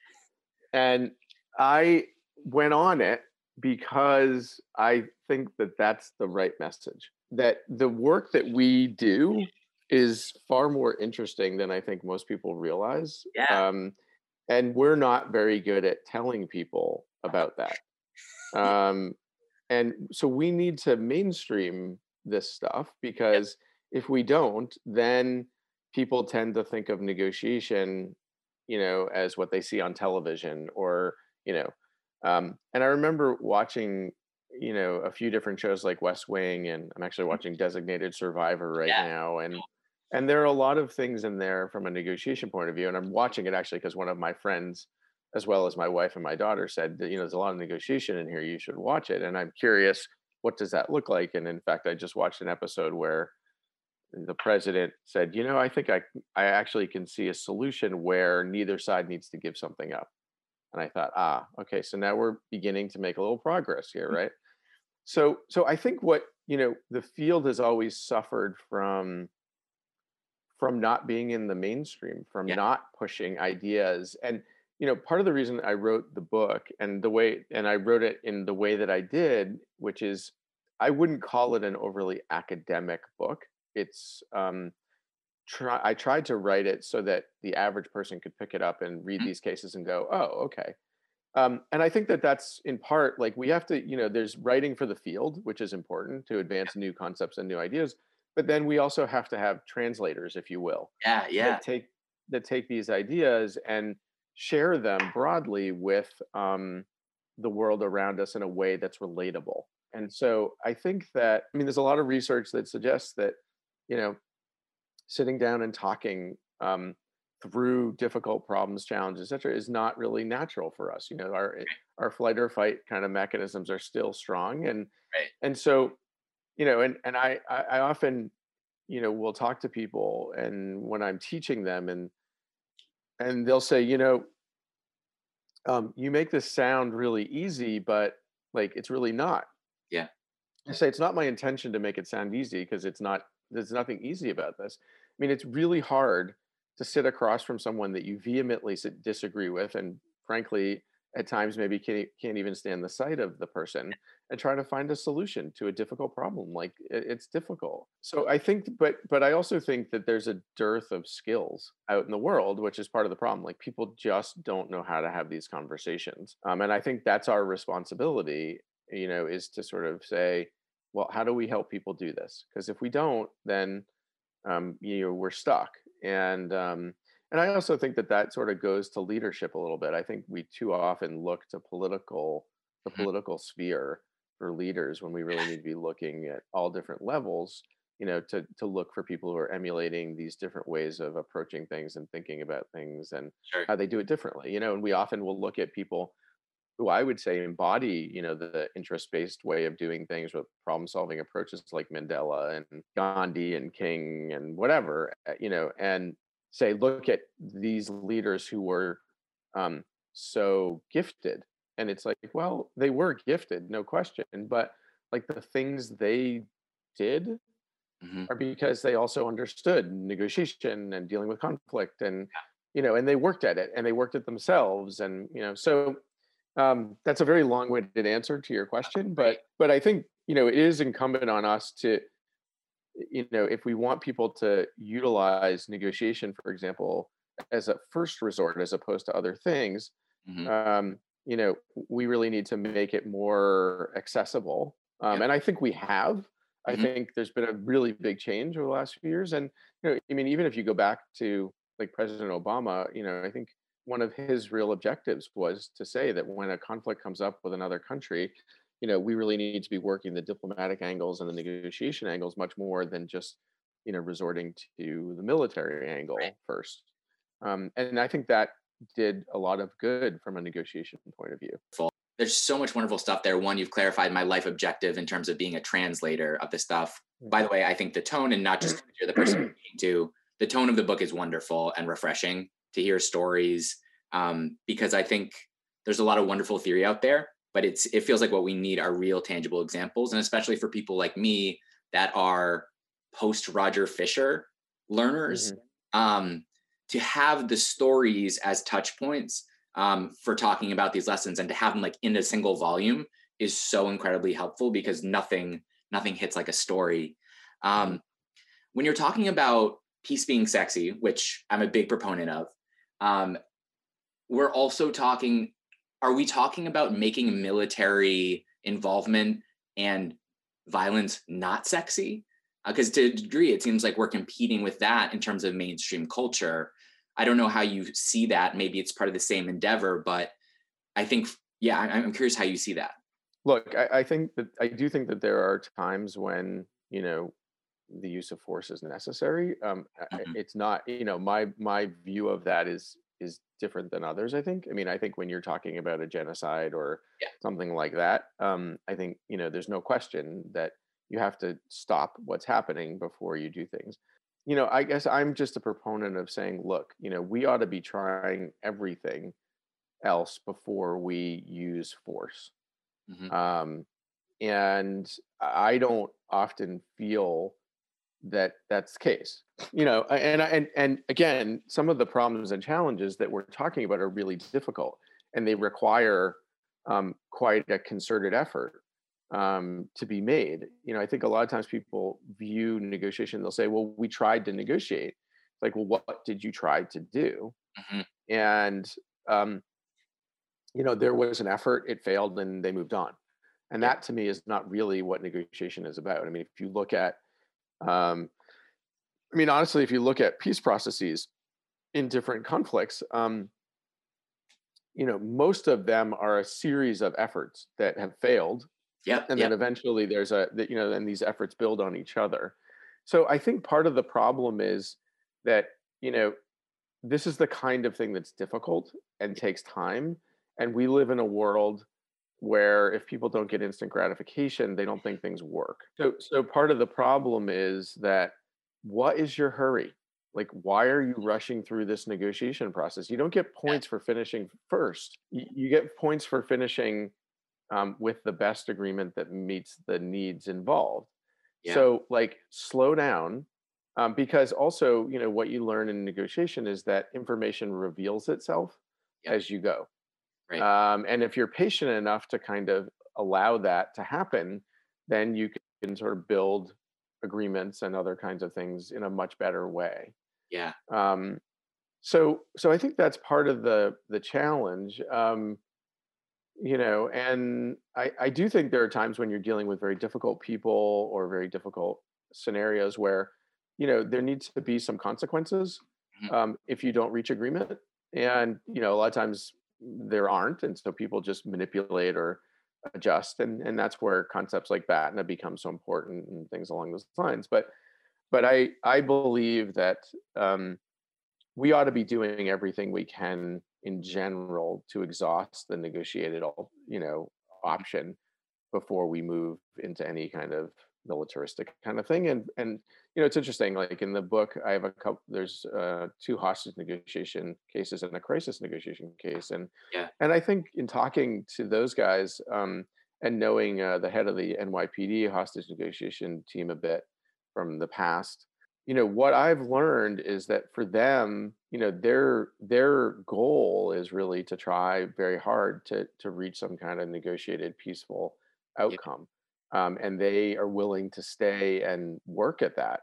and I went on it because I think that that's the right message. That the work that we do is far more interesting than I think most people realize. Yeah. Um, and we're not very good at telling people about that. (laughs) Um, and so we need to mainstream this stuff because if we don't, then people tend to think of negotiation, you know, as what they see on television or, you know, um, and I remember watching, you know, a few different shows like West Wing, and I'm actually mm-hmm. watching Designated Survivor right yeah. now, and and there are a lot of things in there from a negotiation point of view. And I'm watching it actually because one of my friends, as well as my wife and my daughter, said that you know there's a lot of negotiation in here. You should watch it. And I'm curious what does that look like? And in fact, I just watched an episode where the president said, you know, I think I I actually can see a solution where neither side needs to give something up. And I thought, ah, okay, so now we're beginning to make a little progress here, mm. right? So so I think what, you know, the field has always suffered from from not being in the mainstream, from yeah. not pushing ideas. And you know, part of the reason I wrote the book and the way, and I wrote it in the way that I did, which is I wouldn't call it an overly academic book. It's, um, try, I tried to write it so that the average person could pick it up and read mm-hmm. these cases and go, oh, okay. Um, and I think that that's in part like we have to, you know, there's writing for the field, which is important to advance new concepts and new ideas. But then we also have to have translators, if you will. Yeah, yeah. That take that take these ideas and share them broadly with um, the world around us in a way that's relatable. And so I think that, I mean, there's a lot of research that suggests that, you know, sitting down and talking um, through difficult problems, challenges, etc., is not really natural for us. You know, our our flight or fight kind of mechanisms are still strong, and right. and so, you know, and and I I often, you know, will talk to people, and when I'm teaching them, and and they'll say, you know, um, you make this sound really easy, but like it's really not. Yeah. I say it's not my intention to make it sound easy because it's not. There's nothing easy about this. I mean, it's really hard to sit across from someone that you vehemently disagree with and frankly at times maybe can't, can't even stand the sight of the person and try to find a solution to a difficult problem like it's difficult. So i think but but i also think that there's a dearth of skills out in the world which is part of the problem like people just don't know how to have these conversations um, and i think that's our responsibility you know is to sort of say well how do we help people do this? Because if we don't then um, you know we're stuck and um, and I also think that that sort of goes to leadership a little bit. I think we too often look to political the mm-hmm. political sphere for leaders when we really need to be looking at all different levels. You know, to to look for people who are emulating these different ways of approaching things and thinking about things and sure. how they do it differently. You know, and we often will look at people who I would say embody, you know, the interest-based way of doing things with problem-solving approaches like Mandela and Gandhi and King and whatever, eh, you know, and say, look at these leaders who were um, so gifted. And it's like, well, they were gifted, no question, but like the things they did mm-hmm. are because they also understood negotiation and dealing with conflict and you know and they worked at it and they worked at themselves and you know so um, that's a very long-winded answer to your question, but but I think you know it is incumbent on us to, you know, if we want people to utilize negotiation, for example, as a first resort as opposed to other things, mm-hmm. um, you know, we really need to make it more accessible. Um, And I think we have. I mm-hmm. think there's been a really big change over the last few years, and you know, I mean, even if you go back to like President Obama, you know, I think one of his real objectives was to say that when a conflict comes up with another country, you know, we really need to be working the diplomatic angles and the negotiation angles much more than just, you know, resorting to the military angle right. first. Um, and I think that did a lot of good from a negotiation point of view. There's so much wonderful stuff there. One, you've clarified my life objective in terms of being a translator of the stuff. By mm-hmm. the way, I think the tone and not just you're the person to the tone of the book is wonderful and refreshing to hear stories um, because I think there's a lot of wonderful theory out there, but it's it feels like what we need are real tangible examples, and especially for people like me that are post Roger Fisher learners, mm-hmm. um, to have the stories as touch points um, for talking about these lessons and to have them like in a single volume is so incredibly helpful because nothing nothing hits like a story. Um, when you're talking about peace being sexy, which I'm a big proponent of, um, we're also talking, are we talking about making military involvement and violence not sexy? Because uh, to a degree, it seems like we're competing with that in terms of mainstream culture. I don't know how you see that. Maybe it's part of the same endeavor, but I think, yeah, I'm curious how you see that. Look, I, I think that I do think that there are times when, you know, the use of force is necessary. Um, mm-hmm. It's not, you know, my my view of that is is different than others. I think. I mean, I think when you're talking about a genocide or yeah. something like that, um, I think you know, there's no question that you have to stop what's happening before you do things. You know, I guess I'm just a proponent of saying, look, you know, we ought to be trying everything else before we use force. Mm-hmm. Um, and I don't often feel that that's the case. You know and and and again some of the problems and challenges that we're talking about are really difficult and they require um, quite a concerted effort um, to be made. You know i think a lot of times people view negotiation they'll say well we tried to negotiate. It's like well what did you try to do? Mm-hmm. and um, you know there was an effort it failed and they moved on. And that to me is not really what negotiation is about. I mean if you look at um, I mean, honestly, if you look at peace processes in different conflicts, um, you know, most of them are a series of efforts that have failed. Yeah. And yep. then eventually there's a, that you know, and these efforts build on each other. So I think part of the problem is that, you know, this is the kind of thing that's difficult and takes time. And we live in a world where if people don't get instant gratification, they don't think things work. So, so part of the problem is that what is your hurry? Like, why are you rushing through this negotiation process? You don't get points for finishing first. You, you get points for finishing um, with the best agreement that meets the needs involved. Yeah. So, like, slow down, um, because also you know what you learn in negotiation is that information reveals itself yep. as you go right. um, and if you're patient enough to kind of allow that to happen then you can sort of build agreements and other kinds of things in a much better way yeah um, so so i think that's part of the the challenge um, you know and I, I do think there are times when you're dealing with very difficult people or very difficult scenarios where you know there needs to be some consequences mm-hmm. um, if you don't reach agreement and you know a lot of times there aren't and so people just manipulate or adjust and and that's where concepts like BATNA become so important and things along those lines. But but i i believe that um, we ought to be doing everything we can in general to exhaust the negotiated you know option before we move into any kind of militaristic kind of thing and and you know it's interesting like in the book i have a couple there's uh, two hostage negotiation cases and a crisis negotiation case and yeah. and i think in talking to those guys um, and knowing uh, the head of the nypd hostage negotiation team a bit from the past you know what i've learned is that for them you know their their goal is really to try very hard to to reach some kind of negotiated peaceful outcome um, and they are willing to stay and work at that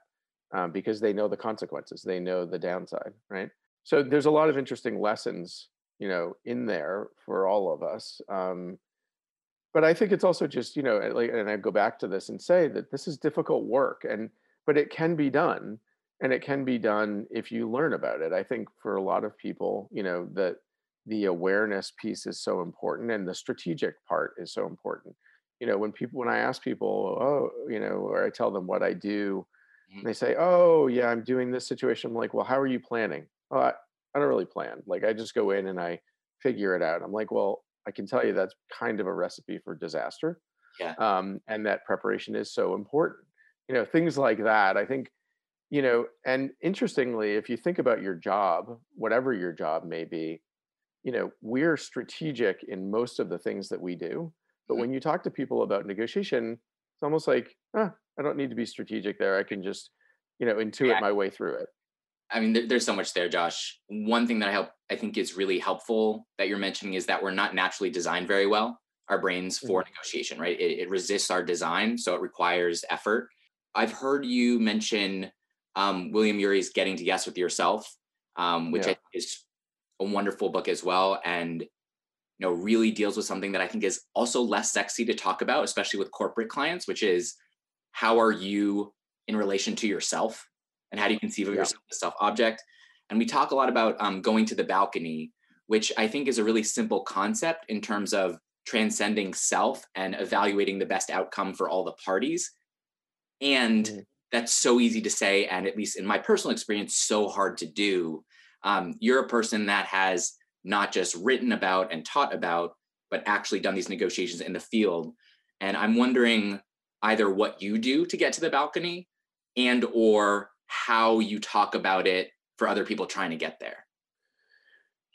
um, because they know the consequences they know the downside right? So there's a lot of interesting lessons you know in there for all of us um, but i think it's also just you know like and i go back to this and say that this is difficult work and but it can be done and it can be done if you learn about it. I think for a lot of people you know that the awareness piece is so important and the strategic part is so important you know when people when i ask people oh you know or i tell them what i do mm-hmm. they say oh yeah i'm doing this situation i'm like well how are you planning? Oh, I, I don't really plan. Like i just go in and i figure it out. I'm like well i can tell you that's kind of a recipe for disaster yeah. um, and that preparation is so important. You know things like that i think you know and interestingly if you think about your job whatever your job may be you know we're strategic in most of the things that we do but mm-hmm. when you talk to people about negotiation, it's almost like, ah, I don't need to be strategic there. I can just, you know, intuit yeah. my way through it. I mean, there, there's so much there, Josh. One thing that I help, I think is really helpful that you're mentioning is that we're not naturally designed very well, our brains for mm-hmm. negotiation, right? It, it, resists our design, so it requires effort. I've heard you mention um, William Ury's Getting to Yes with Yourself, um, which yeah. is a wonderful book as well. And you know really deals with something that i think is also less sexy to talk about especially with corporate clients which is how are you in relation to yourself and how do you conceive of yeah. yourself as self object and we talk a lot about um, going to the balcony which i think is a really simple concept in terms of transcending self and evaluating the best outcome for all the parties and mm. that's so easy to say and at least in my personal experience so hard to do um, you're a person that has not just written about and taught about, but actually done these negotiations in the field. And I'm wondering either what you do to get to the balcony and or how you talk about it for other people trying to get there.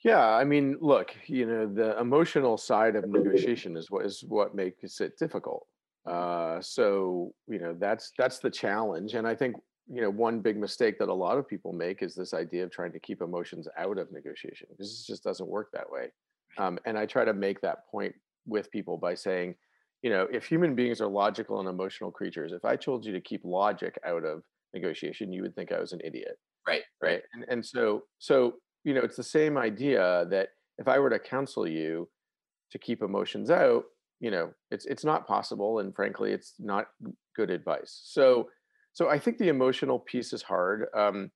Yeah, I mean, look, you know, the emotional side of negotiation is what is what makes it difficult. Uh, so you know, that's that's the challenge, and I think you know one big mistake that a lot of people make is this idea of trying to keep emotions out of negotiation because this just doesn't work that way. Um, and i try to make that point with people by saying you know if human beings are logical and emotional creatures if i told you to keep logic out of negotiation you would think i was an idiot. Right. Right? And, and so so you know it's the same idea that if i were to counsel you to keep emotions out you know it's it's not possible and frankly it's not good advice. So so I think the emotional piece is hard. Um,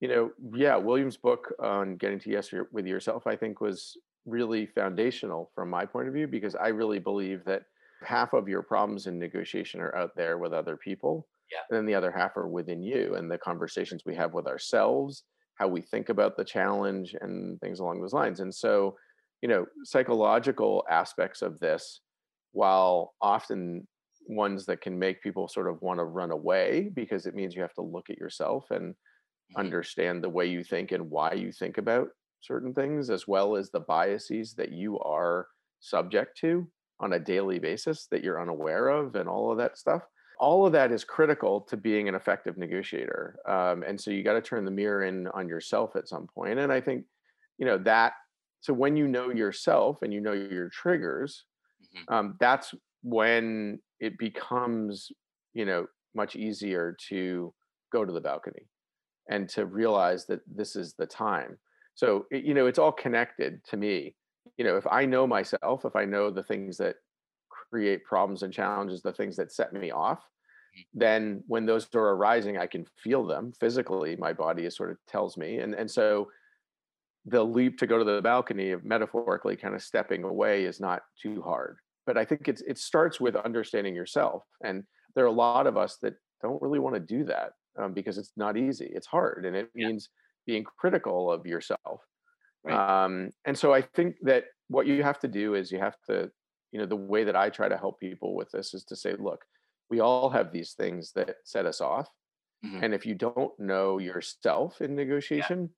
you know, yeah, William's book on getting to yes with yourself, I think, was really foundational from my point of view because I really believe that half of your problems in negotiation are out there with other people, yeah. and then the other half are within you and the conversations we have with ourselves, how we think about the challenge and things along those lines. And so, you know, psychological aspects of this, while often ones that can make people sort of want to run away because it means you have to look at yourself and mm-hmm. understand the way you think and why you think about certain things, as well as the biases that you are subject to on a daily basis that you're unaware of and all of that stuff all of that is critical to being an effective negotiator um, and so you got to turn the mirror in on yourself at some point and i think you know that so when you know yourself and you know your triggers mm-hmm. um, that's when it becomes you know much easier to go to the balcony and to realize that this is the time. So you know it's all connected to me. You know if i know myself if i know the things that create problems and challenges the things that set me off mm-hmm. then when those are arising i can feel them physically my body is sort of tells me and and so the leap to go to the balcony of metaphorically kind of stepping away is not too hard but i think it's it starts with understanding yourself and there are a lot of us that don't really want to do that um, because it's not easy it's hard and it yeah. means being critical of yourself right. um, and so i think that what you have to do is you have to you know the way that i try to help people with this is to say look we all have these things that set us off mm-hmm. and if you don't know yourself in negotiation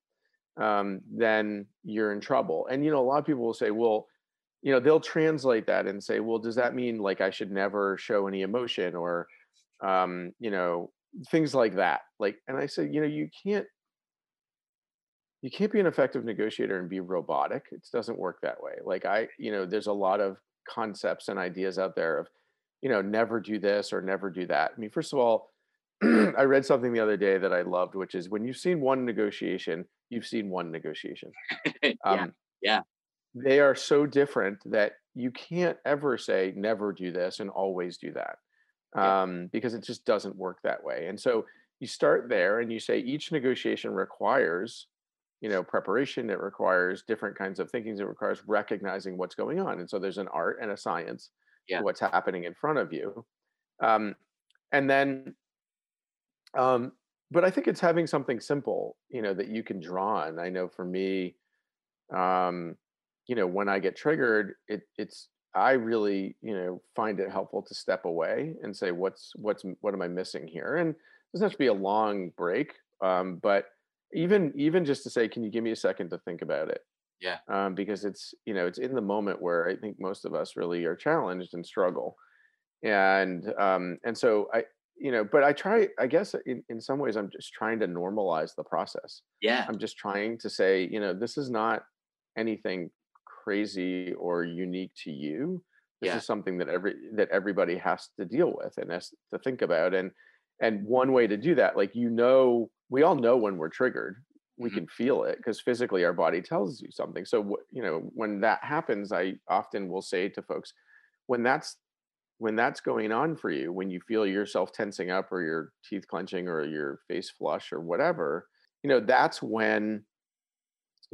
yeah. um, then you're in trouble and you know a lot of people will say well you know they'll translate that and say well does that mean like i should never show any emotion? or um, you know things like that. Like and i say you know you can't you can't be an effective negotiator and be robotic. It doesn't work that way. Like i you know there's a lot of concepts and ideas out there of you know never do this or never do that. I mean first of all (clears throat) i read something the other day that i loved which is when you've seen one negotiation you've seen one negotiation. (laughs) Yeah, um, yeah they are so different that you can't ever say never do this and always do that um, because it just doesn't work that way. And so you start there and you say each negotiation requires you know preparation it requires different kinds of thinking it requires recognizing what's going on. And so there's an art and a science yeah. to what's happening in front of you um, and then um, but i think it's having something simple you know that you can draw on. I know for me um, you know when i get triggered it it's i really you know find it helpful to step away and say what's what's what am i missing here? And it doesn't have to be a long break um, but even even just to say can you give me a second to think about it? Yeah. Um, because it's you know it's in the moment where i think most of us really are challenged and struggle. And um and so i you know but i try i guess in, in some ways i'm just trying to normalize the process. Yeah. I'm just trying to say you know this is not anything crazy or unique to you this yeah. is something that every that everybody has to deal with and has to think about and and one way to do that like you know we all know when we're triggered we mm-hmm. can feel it because physically our body tells you something so you know when that happens i often will say to folks when that's when that's going on for you when you feel yourself tensing up or your teeth clenching or your face flush or whatever you know that's when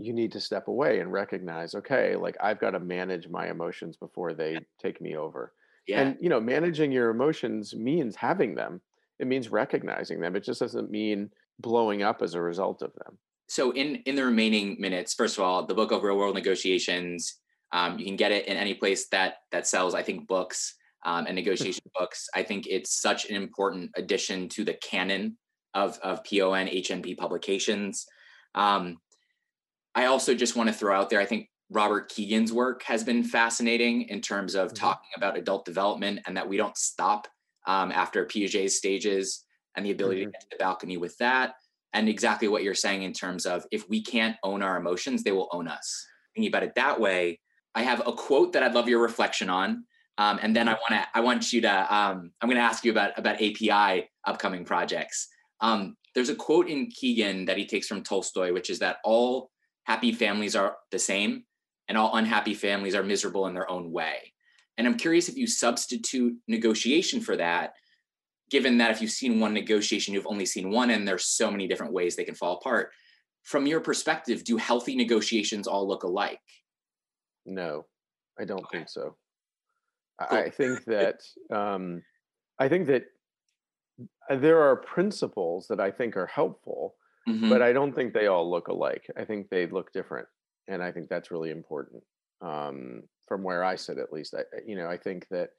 you need to step away and recognize okay like i've got to manage my emotions before they take me over yeah. and you know managing your emotions means having them it means recognizing them it just doesn't mean blowing up as a result of them. So in in the remaining minutes, first of all, the book of real world negotiations, um, you can get it in any place that that sells, I think, books um, and (laughs) negotiation books. I think it's such an important addition to the canon of of PON HNP publications. Um, I also just want to throw out there, I think Robert Kegan's work has been fascinating in terms of mm-hmm. talking about adult development and that we don't stop um, after Piaget's stages and the ability mm-hmm. to get to the balcony with that. And exactly what you're saying in terms of if we can't own our emotions, they will own us. Thinking about it that way, I have a quote that I'd love your reflection on. Um, and then I want to, I want you to, um, I'm going to ask you about about API upcoming projects. Um, there's a quote in Kegan that he takes from Tolstoy, which is that all happy families are the same, and all unhappy families are miserable in their own way. And I'm curious if you substitute negotiation for that, given that if you've seen one negotiation, you've only seen one, and there's so many different ways they can fall apart. From your perspective, do healthy negotiations all look alike? No, I don't okay. think so. Cool. I think (laughs) that um, I think that uh, there are principles that I think are helpful, mm-hmm. but I don't think they all look alike. I think they look different, and I think that's really important um, from where I sit, at least. I, you know, I think that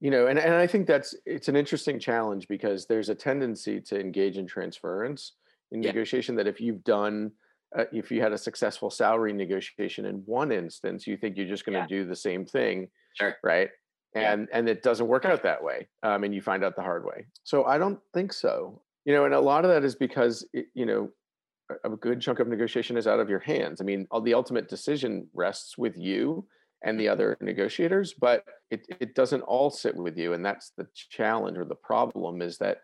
you know, and and I think that's it's an interesting challenge because there's a tendency to engage in transference in yeah. negotiation that if you've done uh, if you had a successful salary negotiation in one instance, you think you're just going to yeah. do the same thing, sure. right? And yeah. and it doesn't work out that way, um, and you find out the hard way. So I don't think so. You know, and a lot of that is because it, you know a good chunk of negotiation is out of your hands. I mean, all the ultimate decision rests with you and the other negotiators, but it, it doesn't all sit with you. And that's the challenge or the problem is that,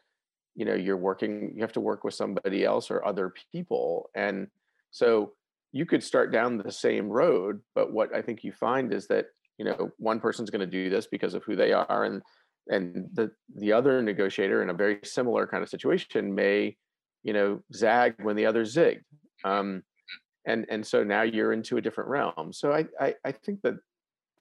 you know, you're working, you have to work with somebody else or other people. And so you could start down the same road, but what I think you find is that you know one person's going to do this because of who they are, and and the the other negotiator in a very similar kind of situation may you know zag when the other zigged, um, and and so now you're into a different realm. So I, I I think that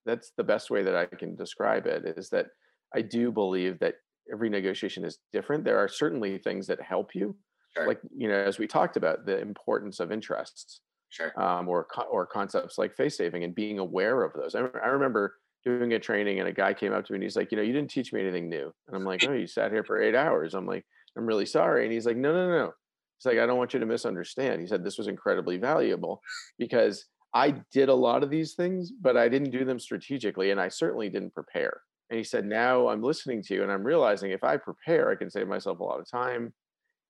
that's the best way that I can describe it is that I do believe that every negotiation is different. There are certainly things that help you sure. like you know as we talked about the importance of interests sure. um, or or concepts like face saving and being aware of those I, I remember doing a training and a guy came up to me and he's like you know you didn't teach me anything new. And i'm like (laughs) oh you sat here for eight hours. I'm like i'm really sorry. And he's like no no no. He's like i don't want you to misunderstand. He said this was incredibly valuable because i did a lot of these things but i didn't do them strategically and i certainly didn't prepare. And he said now i'm listening to you and i'm realizing if i prepare i can save myself a lot of time.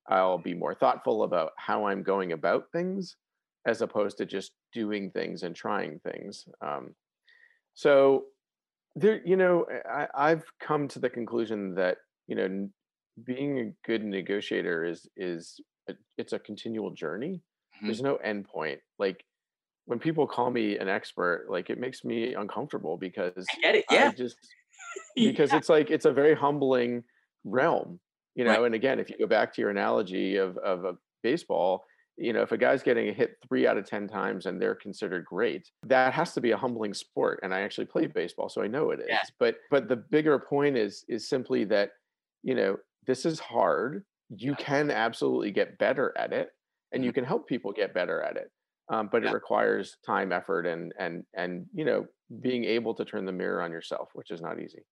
I'll be more thoughtful about how I'm going about things as opposed to just doing things and trying things. Um, so there, you know, I, I've come to the conclusion that you know, being a good negotiator is is a, it's a continual journey. Mm-hmm. There's no end point. Like when people call me an expert, like it makes me uncomfortable because I get it. Yeah. I just (laughs) because yeah. it's like it's a very humbling realm you know, right. and again, if you go back to your analogy of of a baseball, you know, if a guy's getting a hit three out of ten times and they're considered great, that has to be a humbling sport. And I actually played baseball, so I know it is. Yeah. But but the bigger point is is simply that, you know, this is hard. You can absolutely get better at it, and mm-hmm. you can help people get better at it. Um, but yeah. it requires time, effort, and and and you know, being able to turn the mirror on yourself, which is not easy.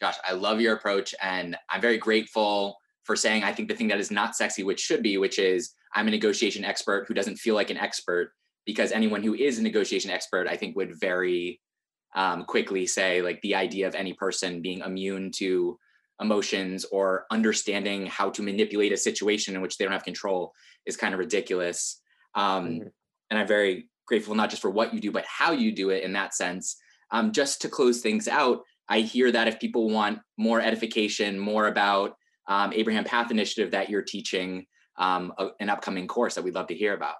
Gosh, I love your approach and I'm very grateful for saying I think the thing that is not sexy, which should be, which is I'm a negotiation expert who doesn't feel like an expert because anyone who is a negotiation expert, I think would very um, quickly say like the idea of any person being immune to emotions or understanding how to manipulate a situation in which they don't have control is kind of ridiculous. Um, mm-hmm. And I'm very grateful not just for what you do, but how you do it in that sense. Um, just to close things out, I hear that if people want more edification, more about um, Abraham Path Initiative that you're teaching, um, a, an upcoming course that we'd love to hear about.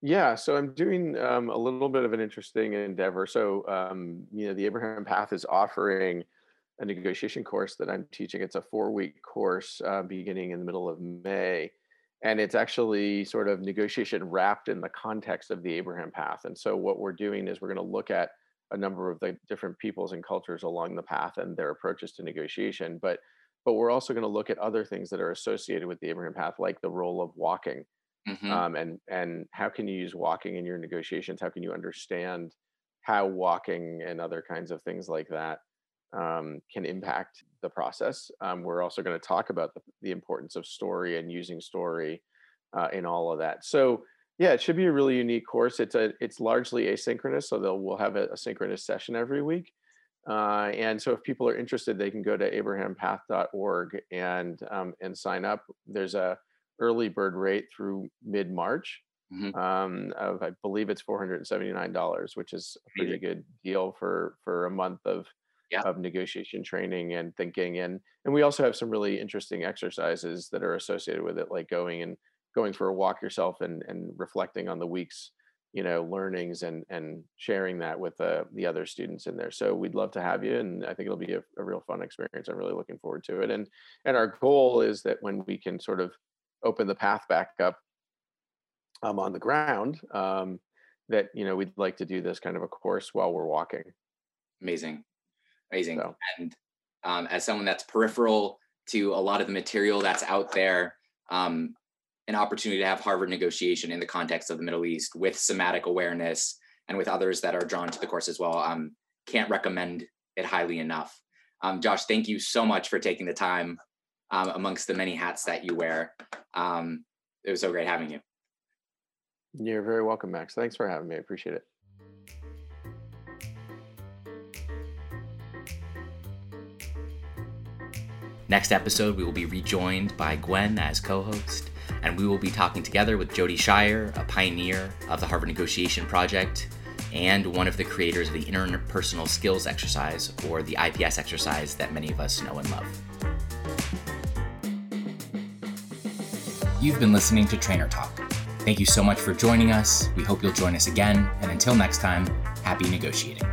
Yeah, so I'm doing um, a little bit of an interesting endeavor. So, um, you know, the Abraham Path is offering a negotiation course that I'm teaching. It's a four week course uh, beginning in the middle of May. And it's actually sort of negotiation wrapped in the context of the Abraham Path. And so, what we're doing is we're going to look at a number of the different peoples and cultures along the path and their approaches to negotiation. But but we're also going to look at other things that are associated with the Abraham path, like the role of walking, mm-hmm. um, and and how can you use walking in your negotiations? How can you understand how walking and other kinds of things like that um, can impact the process? Um, we're also going to talk about the, the, importance of story and using story uh, in all of that. So yeah, it should be a really unique course. It's a it's largely asynchronous, so they'll we'll have a, a synchronous session every week. Uh, and so if people are interested, they can go to abrahampath.org and um, and sign up. There's a early bird rate through mid March. Mm-hmm. Um, of I believe it's four hundred and seventy nine dollars, which is a pretty good deal for for a month of yeah. of negotiation training and thinking. And and we also have some really interesting exercises that are associated with it, like going and going for a walk yourself and and reflecting on the week's you know learnings and and sharing that with uh, the other students in there. So we'd love to have you and i think it'll be a, a, real fun experience. I'm really looking forward to it. And and our goal is that when we can sort of open the path back up um, on the ground um, that you know we'd like to do this kind of a course while we're walking. Amazing. Amazing. So. and um, as someone that's peripheral to a lot of the material that's out there um, an opportunity to have Harvard negotiation in the context of the Middle East with somatic awareness and with others that are drawn to the course as well. Um, can't recommend it highly enough. Um, Josh, thank you so much for taking the time um, amongst the many hats that you wear. Um, it was so great having you. You're very welcome, Max. Thanks for having me. I appreciate it. Next episode, we will be rejoined by Gwen as co host, and we will be talking together with Jody Shire, a pioneer of the Harvard Negotiation Project and one of the creators of the interpersonal skills exercise, or the IPS exercise that many of us know and love. You've been listening to Trainer Talk. Thank you so much for joining us. We hope you'll join us again, and until next time, happy negotiating.